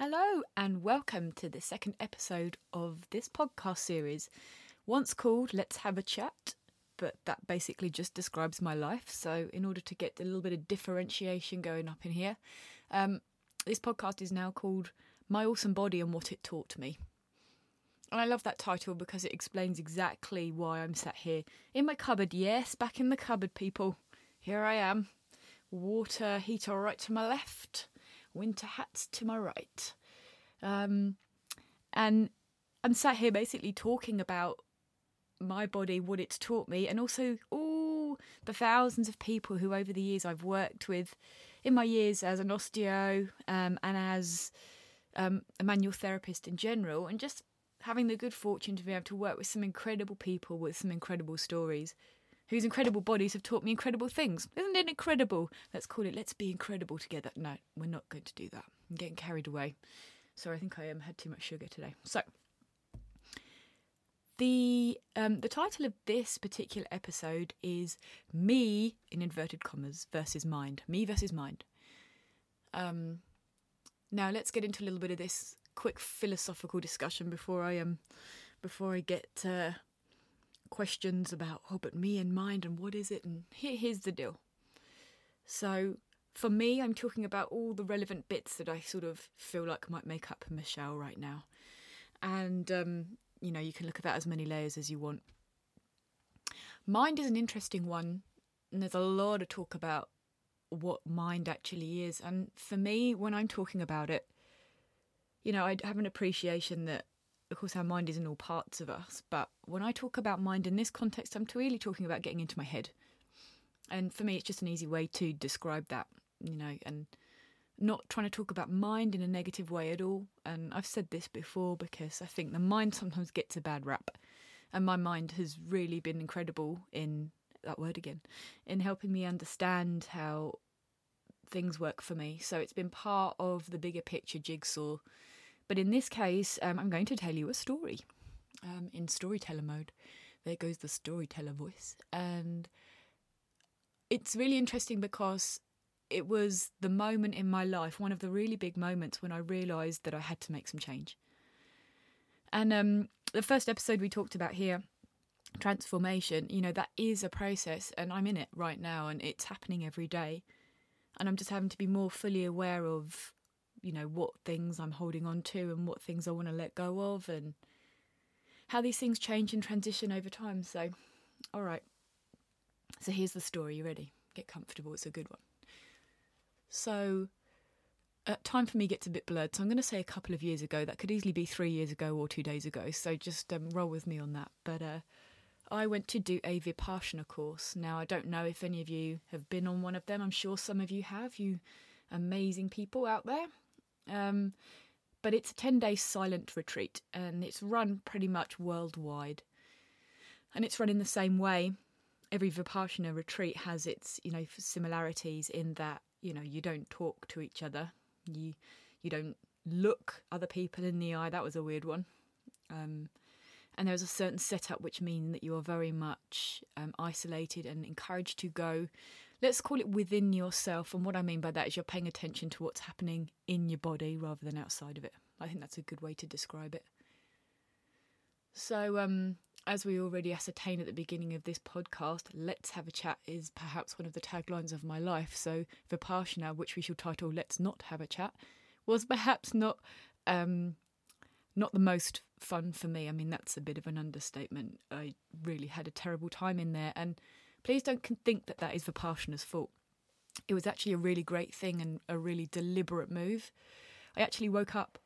Hello, and welcome to the second episode of this podcast series. Once called Let's Have a Chat, but that basically just describes my life. So, in order to get a little bit of differentiation going up in here, um, this podcast is now called My Awesome Body and What It Taught Me. And I love that title because it explains exactly why I'm sat here in my cupboard. Yes, back in the cupboard, people. Here I am. Water heater right to my left, winter hats to my right. Um, and I'm sat here basically talking about my body, what it's taught me, and also all the thousands of people who over the years I've worked with in my years as an osteo um, and as um, a manual therapist in general, and just having the good fortune to be able to work with some incredible people with some incredible stories whose incredible bodies have taught me incredible things. Isn't it incredible? Let's call it Let's Be Incredible Together. No, we're not going to do that. I'm getting carried away. Sorry, I think I um, had too much sugar today. So, the um, the title of this particular episode is "Me" in inverted commas versus mind. Me versus mind. Um, now let's get into a little bit of this quick philosophical discussion before I um before I get uh, questions about oh but me and mind and what is it and here, here's the deal. So for me, I'm talking about all the relevant bits that I sort of feel like might make up Michelle right now, and um, you know you can look at that as many layers as you want. Mind is an interesting one, and there's a lot of talk about what mind actually is. And for me, when I'm talking about it, you know, I have an appreciation that, of course, our mind is in all parts of us. But when I talk about mind in this context, I'm really talking about getting into my head. And for me, it's just an easy way to describe that, you know, and not trying to talk about mind in a negative way at all. And I've said this before because I think the mind sometimes gets a bad rap. And my mind has really been incredible in that word again, in helping me understand how things work for me. So it's been part of the bigger picture jigsaw. But in this case, um, I'm going to tell you a story um, in storyteller mode. There goes the storyteller voice. And it's really interesting because it was the moment in my life, one of the really big moments when I realised that I had to make some change. And um, the first episode we talked about here, transformation, you know, that is a process, and I'm in it right now, and it's happening every day and I'm just having to be more fully aware of, you know, what things I'm holding on to and what things I want to let go of and how these things change and transition over time. So, all right. So here's the story. You ready? Get comfortable. It's a good one. So, uh, time for me gets a bit blurred. So I'm going to say a couple of years ago. That could easily be three years ago or two days ago. So just um, roll with me on that. But uh, I went to do a Vipassana course. Now, I don't know if any of you have been on one of them. I'm sure some of you have, you amazing people out there. Um, but it's a 10 day silent retreat and it's run pretty much worldwide. And it's run in the same way. Every Vipassana retreat has its, you know, similarities in that, you know, you don't talk to each other. You you don't look other people in the eye. That was a weird one. Um, and there's a certain setup which means that you are very much um, isolated and encouraged to go let's call it within yourself and what i mean by that is you're paying attention to what's happening in your body rather than outside of it i think that's a good way to describe it so um, as we already ascertained at the beginning of this podcast let's have a chat is perhaps one of the taglines of my life so vipassana which we shall title let's not have a chat was perhaps not um, not the most fun for me. I mean, that's a bit of an understatement. I really had a terrible time in there. And please don't think that that is Vipassana's fault. It was actually a really great thing and a really deliberate move. I actually woke up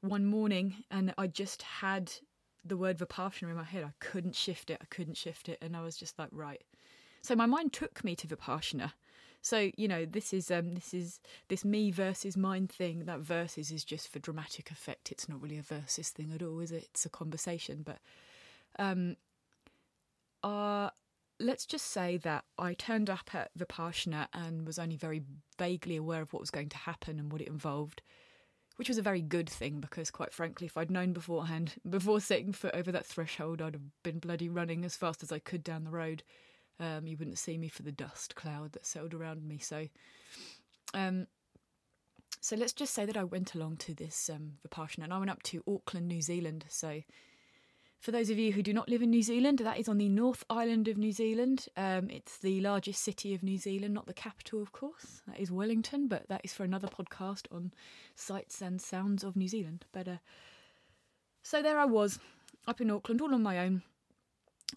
one morning and I just had the word Vipassana in my head. I couldn't shift it. I couldn't shift it. And I was just like, right. So my mind took me to Vipassana. So you know, this is um, this is this me versus mind thing. That versus is just for dramatic effect. It's not really a versus thing at all, is it? It's a conversation. But um, uh, let's just say that I turned up at Vipassana and was only very vaguely aware of what was going to happen and what it involved which was a very good thing because, quite frankly, if I'd known beforehand, before setting foot over that threshold, I'd have been bloody running as fast as I could down the road um, you wouldn't see me for the dust cloud that settled around me. So, um, so let's just say that I went along to this um, Vipassana and I went up to Auckland, New Zealand. So for those of you who do not live in New Zealand, that is on the North Island of New Zealand. Um, it's the largest city of New Zealand, not the capital, of course. That is Wellington, but that is for another podcast on sights and sounds of New Zealand. But uh, so there I was, up in Auckland, all on my own.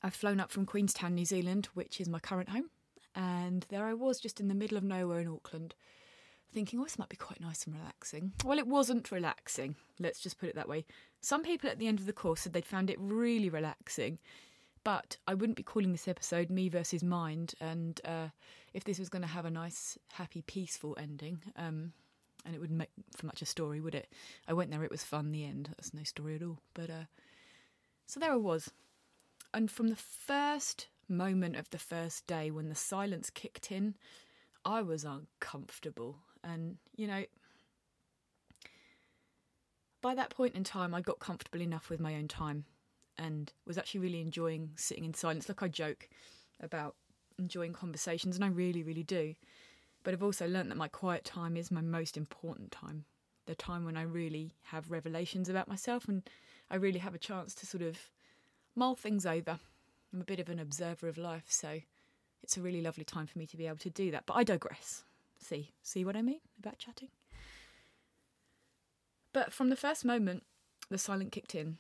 I've flown up from Queenstown, New Zealand, which is my current home, and there I was, just in the middle of nowhere in Auckland thinking, oh, this might be quite nice and relaxing. Well, it wasn't relaxing, let's just put it that way. Some people at the end of the course said they'd found it really relaxing, but I wouldn't be calling this episode Me versus Mind. And uh, if this was going to have a nice, happy, peaceful ending, um, and it wouldn't make for much a story, would it? I went there, it was fun, the end. That's no story at all. But uh, so there I was. And from the first moment of the first day when the silence kicked in, I was uncomfortable. And, you know, by that point in time, I got comfortable enough with my own time and was actually really enjoying sitting in silence. Look, I joke about enjoying conversations, and I really, really do. But I've also learnt that my quiet time is my most important time. The time when I really have revelations about myself and I really have a chance to sort of mull things over. I'm a bit of an observer of life, so it's a really lovely time for me to be able to do that. But I digress. See, see what I mean about chatting? But from the first moment the silence kicked in,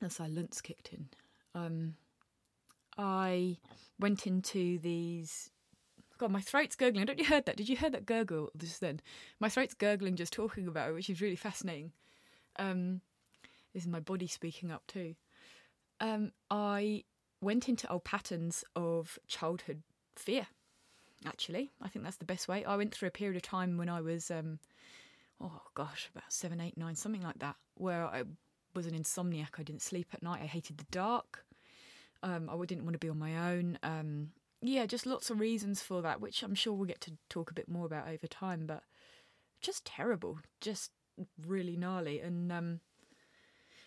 the silence kicked in, um, I went into these. God, my throat's gurgling. I Don't you heard that? Did you hear that gurgle just then? My throat's gurgling just talking about it, which is really fascinating. Um, this is my body speaking up too. Um, I went into old patterns of childhood fear actually. I think that's the best way. I went through a period of time when I was, um, oh gosh, about seven, eight, nine, something like that, where I was an insomniac. I didn't sleep at night. I hated the dark. Um, I didn't want to be on my own. Um, yeah, just lots of reasons for that, which I'm sure we'll get to talk a bit more about over time, but just terrible, just really gnarly. And um,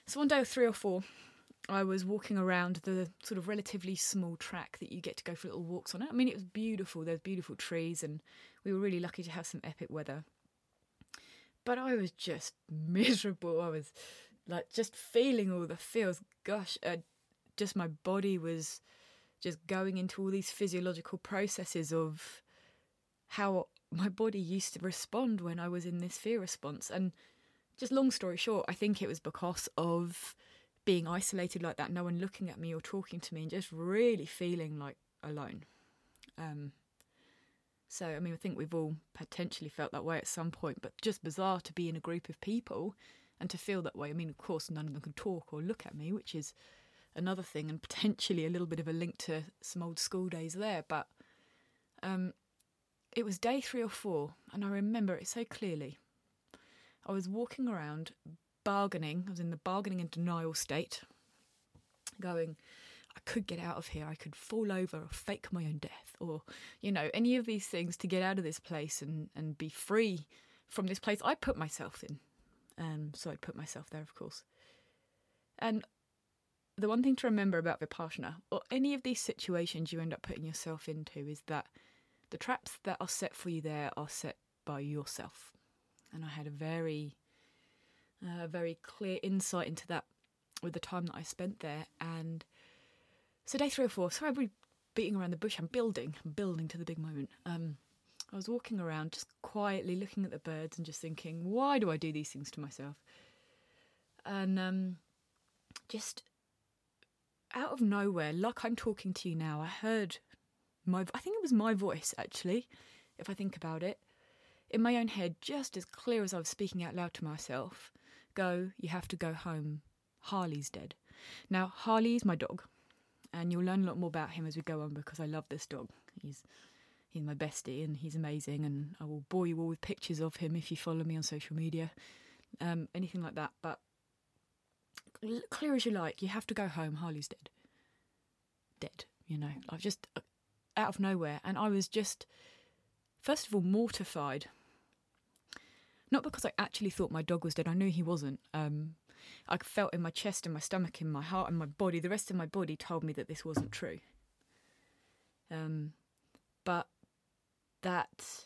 so one day, three or four, I was walking around the sort of relatively small track that you get to go for little walks on. I mean, it was beautiful. There's beautiful trees, and we were really lucky to have some epic weather. But I was just miserable. I was like just feeling all the feels. Gosh, uh, just my body was just going into all these physiological processes of how my body used to respond when I was in this fear response. And just long story short, I think it was because of being isolated like that, no one looking at me or talking to me, and just really feeling like alone. Um, so, I mean, I think we've all potentially felt that way at some point, but just bizarre to be in a group of people and to feel that way. I mean, of course, none of them can talk or look at me, which is another thing, and potentially a little bit of a link to some old school days there. But um, it was day three or four, and I remember it so clearly. I was walking around bargaining. I was in the bargaining and denial state, going, I could get out of here. I could fall over or fake my own death, or, you know, any of these things to get out of this place and, and be free from this place I put myself in. Um, so I'd put myself there, of course. And the one thing to remember about Vipassana, or any of these situations you end up putting yourself into, is that the traps that are set for you there are set by yourself. And I had a very a very clear insight into that with the time that I spent there. And so day three or four, sorry, I'm beating around the bush. I'm building, I'm building to the big moment. Um, I was walking around just quietly looking at the birds and just thinking, why do I do these things to myself? And um, just out of nowhere, like I'm talking to you now, I heard my, I think it was my voice actually, if I think about it, in my own head, just as clear as I was speaking out loud to myself go, you have to go home. Harley's dead. Now, Harley is my dog, and you'll learn a lot more about him as we go on because I love this dog. He's he's my bestie and he's amazing, and I will bore you all with pictures of him if you follow me on social media, um, anything like that. But clear as you like, you have to go home. Harley's dead. Dead, you know, like just uh, out of nowhere, and I was just, first of all, mortified not because I actually thought my dog was dead. I knew he wasn't. Um, I felt in my chest and my stomach, in my heart and my body. The rest of my body told me that this wasn't true. Um, but that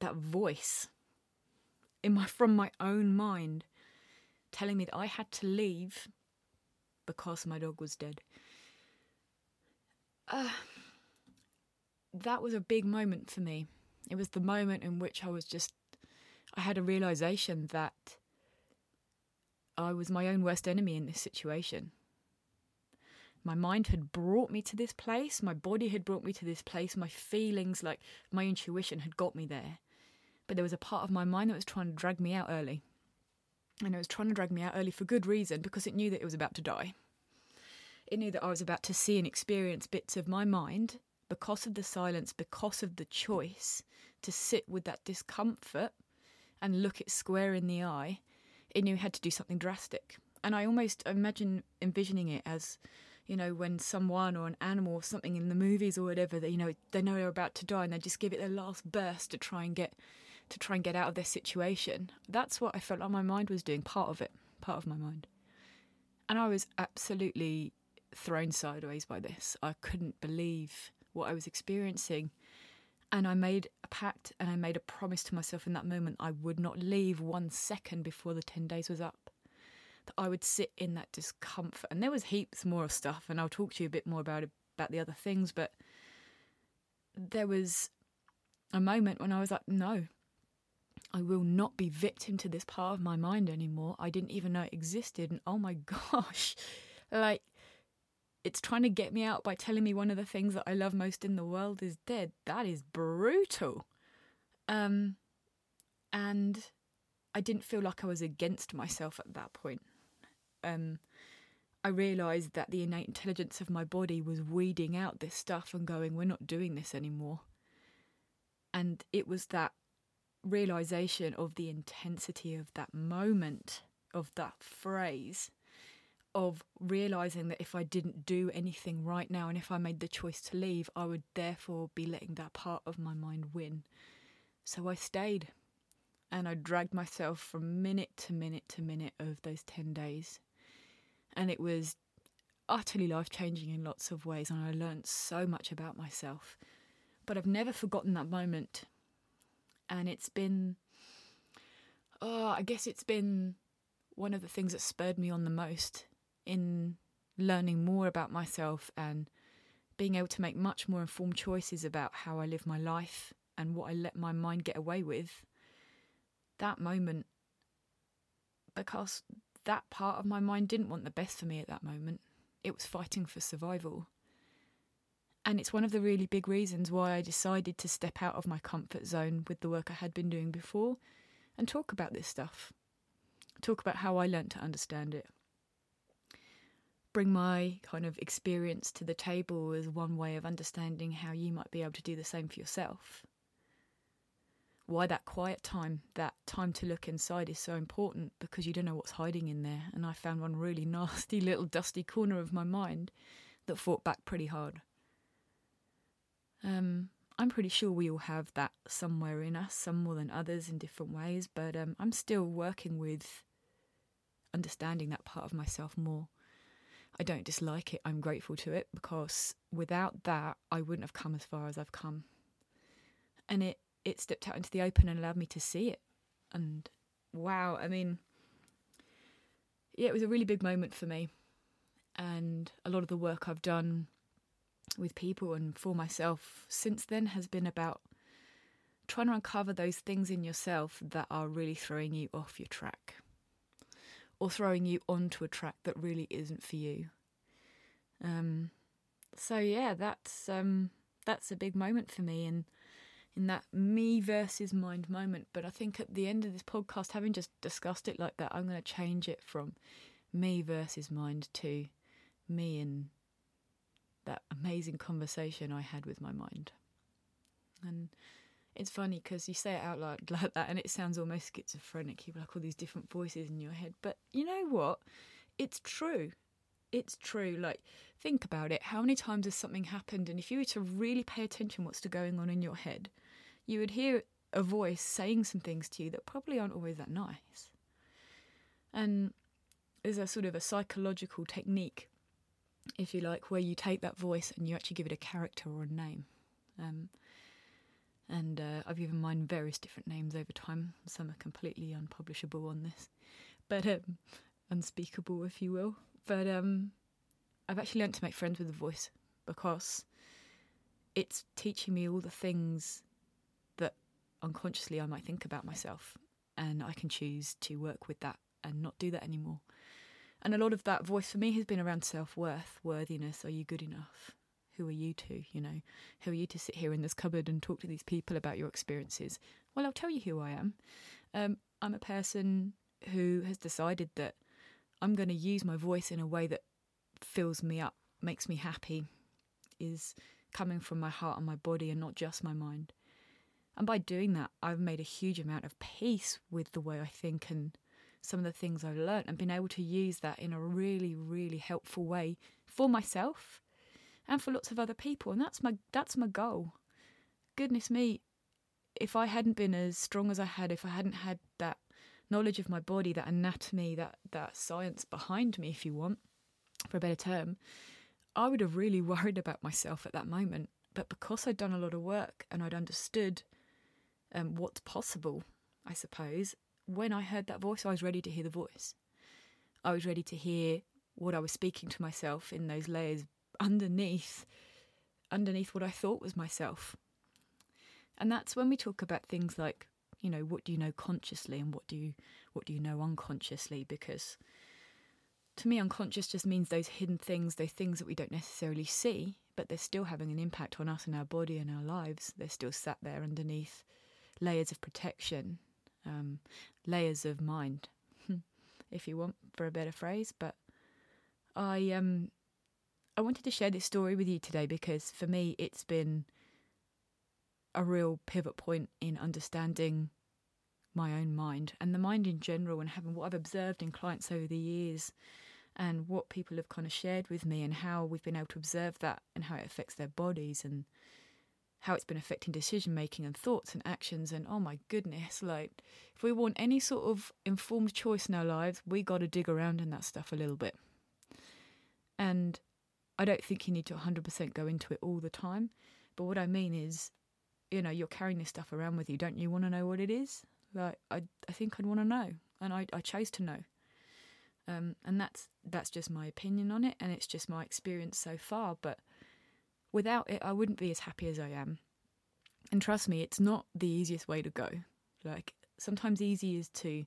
that voice in my from my own mind telling me that I had to leave because my dog was dead. Uh, that was a big moment for me. It was the moment in which I was just, I had a realization that I was my own worst enemy in this situation. My mind had brought me to this place, my body had brought me to this place, my feelings, like my intuition, had got me there. But there was a part of my mind that was trying to drag me out early. And it was trying to drag me out early for good reason because it knew that it was about to die. It knew that I was about to see and experience bits of my mind because of the silence, because of the choice to sit with that discomfort and look it square in the eye. It knew it had to do something drastic. And I almost imagine envisioning it as, you know, when someone or an animal or something in the movies or whatever, that you know, they know they're about to die and they just give it their last burst to try and get to try and get out of their situation. That's what I felt like my mind was doing, part of it, part of my mind. And I was absolutely thrown sideways by this. I couldn't believe what I was experiencing. And I made a pact and I made a promise to myself in that moment I would not leave one second before the 10 days was up. That I would sit in that discomfort. And there was heaps more of stuff, and I'll talk to you a bit more about it, about the other things, but there was a moment when I was like, no, I will not be victim to this part of my mind anymore. I didn't even know it existed. And oh my gosh, like it's trying to get me out by telling me one of the things that I love most in the world is dead. That is brutal. Um, and I didn't feel like I was against myself at that point. Um, I realised that the innate intelligence of my body was weeding out this stuff and going, we're not doing this anymore. And it was that realization of the intensity of that moment, of that phrase, of realizing that if I didn't do anything right now and if I made the choice to leave, I would therefore be letting that part of my mind win. So I stayed and I dragged myself from minute to minute to minute of those 10 days. And it was utterly life changing in lots of ways, and I learned so much about myself. But I've never forgotten that moment. And it's been, oh, I guess it's been one of the things that spurred me on the most in learning more about myself and being able to make much more informed choices about how I live my life and what I let my mind get away with. That moment, because that part of my mind didn't want the best for me at that moment, it was fighting for survival. And it's one of the really big reasons why I decided to step out of my comfort zone with the work I had been doing before and talk about this stuff. Talk about how I learnt to understand it bring my kind of experience to the table as one way of understanding how you might be able to do the same for yourself. Why that quiet time, that time to look inside is so important because you don't know what's hiding in there. And I found one really nasty little dusty corner of my mind that fought back pretty hard. Um, I'm pretty sure we all have that somewhere in us, some more than others in different ways, but um, I'm still working with understanding that part of myself more. I don't dislike it. I'm grateful to it because without that, I wouldn't have come as far as I've come. And it it stepped out into the open and allowed me to see it. And wow, I mean, yeah, it was a really big moment for me. And a lot of the work I've done with people and for myself since then has been about trying to uncover those things in yourself that are really throwing you off your track or throwing you onto a track that really isn't for you. Um, so yeah, that's um, that's a big moment for me, and in that me versus mind moment. But I think at the end of this podcast, having just discussed it like that, I'm going to change it from me versus mind to me and that amazing conversation I had with my mind. And it's funny because you say it out loud like that and it sounds almost schizophrenic. You've like all these different voices in your head. But you know what? It's true. It's true. Like, think about it. How many times has something happened? And if you were to really pay attention what's going on in your head, you would hear a voice saying some things to you that probably aren't always that nice. And there's a sort of a psychological technique, if you like, where you take that voice and you actually give it a character or a name. Um, And uh, I've given mine various different names over time. Some are completely unpublishable on this, but um, unspeakable, if you will. But um, I've actually learned to make friends with the voice because it's teaching me all the things that unconsciously I might think about myself, and I can choose to work with that and not do that anymore. And a lot of that voice for me has been around self worth, worthiness. Are you good enough? Who are you to, you know, who are you to sit here in this cupboard and talk to these people about your experiences? Well, I'll tell you who I am. Um, I'm a person who has decided that I'm going to use my voice in a way that fills me up, makes me happy, is coming from my heart and my body and not just my mind. And by doing that, I've made a huge amount of peace with the way I think and some of the things I've learned and been able to use that in a really, really helpful way for myself and for lots of other people. And that's my that's my goal. Goodness me, if I hadn't been as strong as I had, if I hadn't had that knowledge of my body, that anatomy, that that science behind me, if you want, for a better term, I would have really worried about myself at that moment. But because I'd done a lot of work and I'd understood um, what's possible, I suppose, when I heard that voice, I was ready to hear the voice. I was ready to hear what I was speaking to myself in those layers underneath, underneath what I thought was myself. And that's when we talk about things like, you know, what do you know consciously and what do you what do you know unconsciously? Because to me, unconscious just means those hidden things, those things that we don't necessarily see, but they're still having an impact on us and our body and our lives. They're still sat there underneath layers of protection, um, layers of mind, if you want, for a better phrase. But I um, I wanted to share this story with you today because for me, it's been a real pivot point in understanding my own mind and the mind in general and having what I've observed in clients over the years and what people have kind of shared with me and how we've been able to observe that and how it affects their bodies and how it's been affecting decision making and thoughts and actions and oh my goodness like if we want any sort of informed choice in our lives we got to dig around in that stuff a little bit. And i don't think you need to 100% go into it all the time but what i mean is you know you're carrying this stuff around with you don't you want to know what it is like i i think i'd want to know and i i chose to know um, and that's that's just my opinion on it, and it's just my experience so far. But without it, I wouldn't be as happy as I am. And trust me, it's not the easiest way to go. Like sometimes easy is to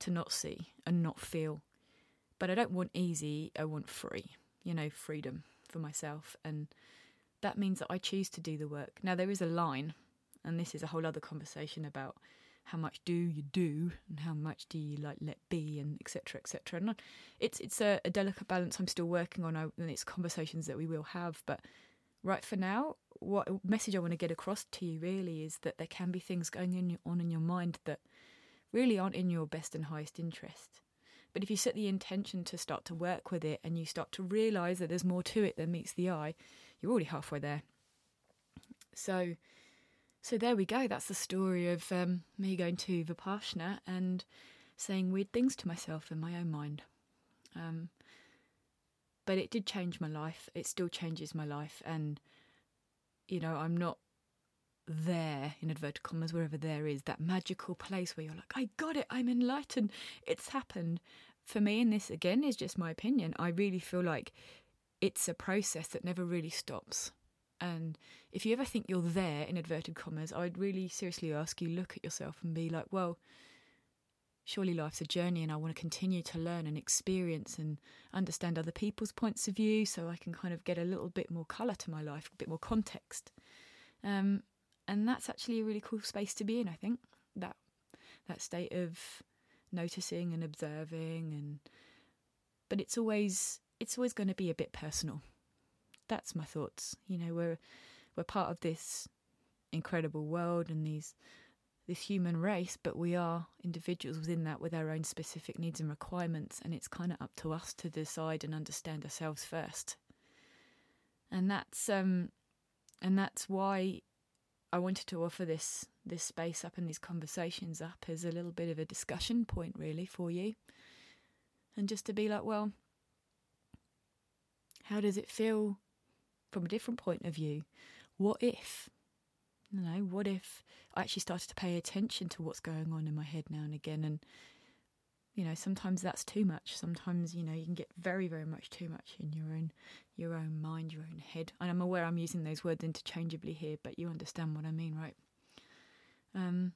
to not see and not feel. But I don't want easy, I want free. You know, freedom for myself and that means that I choose to do the work. Now there is a line and this is a whole other conversation about how much do you do and how much do you like let be and etc etc and it's it's a, a, delicate balance i'm still working on uh, and it's conversations that we will have. But right for now what message i want to get across to you really is that there can be things going on in your mind that really aren't in your best and highest interest but if you set the intention to start to work with it and you start to realize that there's more to it than meets the eye you're already halfway there so so there we go. That's the story of um, me going to Vipassana and saying weird things to myself in my own mind. Um, but it did change my life. It still changes my life. And, you know, I'm not there, in inverted commas, wherever there is, that magical place where you're like, I got it, I'm enlightened, it's happened. For me, and this again is just my opinion, I really feel like it's a process that never really stops. And if you ever think you're there, in inverted commas, I'd really seriously ask you look at yourself and be like, well, surely life's a journey and I want to continue to learn and experience and understand other people's points of view so I can kind of get a little bit more colour to my life, a bit more context. Um, and that's actually a really cool space to be in, I think. That that state of noticing and observing and but it's always it's always going to be a bit personal that's my thoughts. You know, we're we're part of this incredible world and these this human race, but we are individuals within that with our own specific needs and requirements, and it's kind of up to us to decide and understand ourselves first. And that's um, and that's why I wanted to offer this this space up and these conversations up as a little bit of a discussion point, really, for you, and just to be like, well, how does it feel from a different point of view, what if? you know, what if I actually started to pay attention to what's going on in my head now and again? And, you know, sometimes that's too much. Sometimes, you know, you can get very, very much too much in your own your own mind, your own head. And I'm aware I'm using those words interchangeably here, but you understand what I mean, right? Um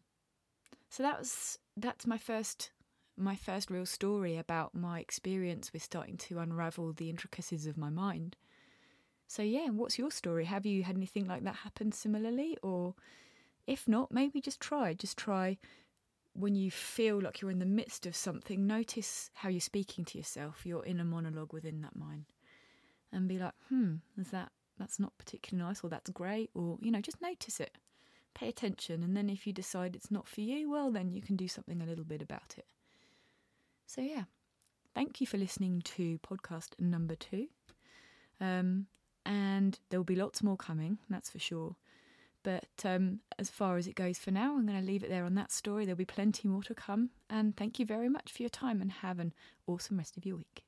so that was that's my first my first real story about my experience with starting to unravel the intricacies of my mind. So, yeah, what's your story? Have you had anything like that happen similarly? Or if not, maybe just try. Just try when you feel like you're in the midst of something, notice how you're speaking to yourself, your inner monologue within that mind, and be like, hmm, is that that's not particularly nice, or that's great, or you know, just notice it, pay attention, and then if you decide it's not for you, well, then you can do something a little bit about it. So, yeah, thank you for listening to podcast number two. Um, and there will be lots more coming, that's for sure. But um, as far as it goes for now, I'm going to leave it there on that story. There'll be plenty more to come. And thank you very much for your time and have an awesome rest of your week.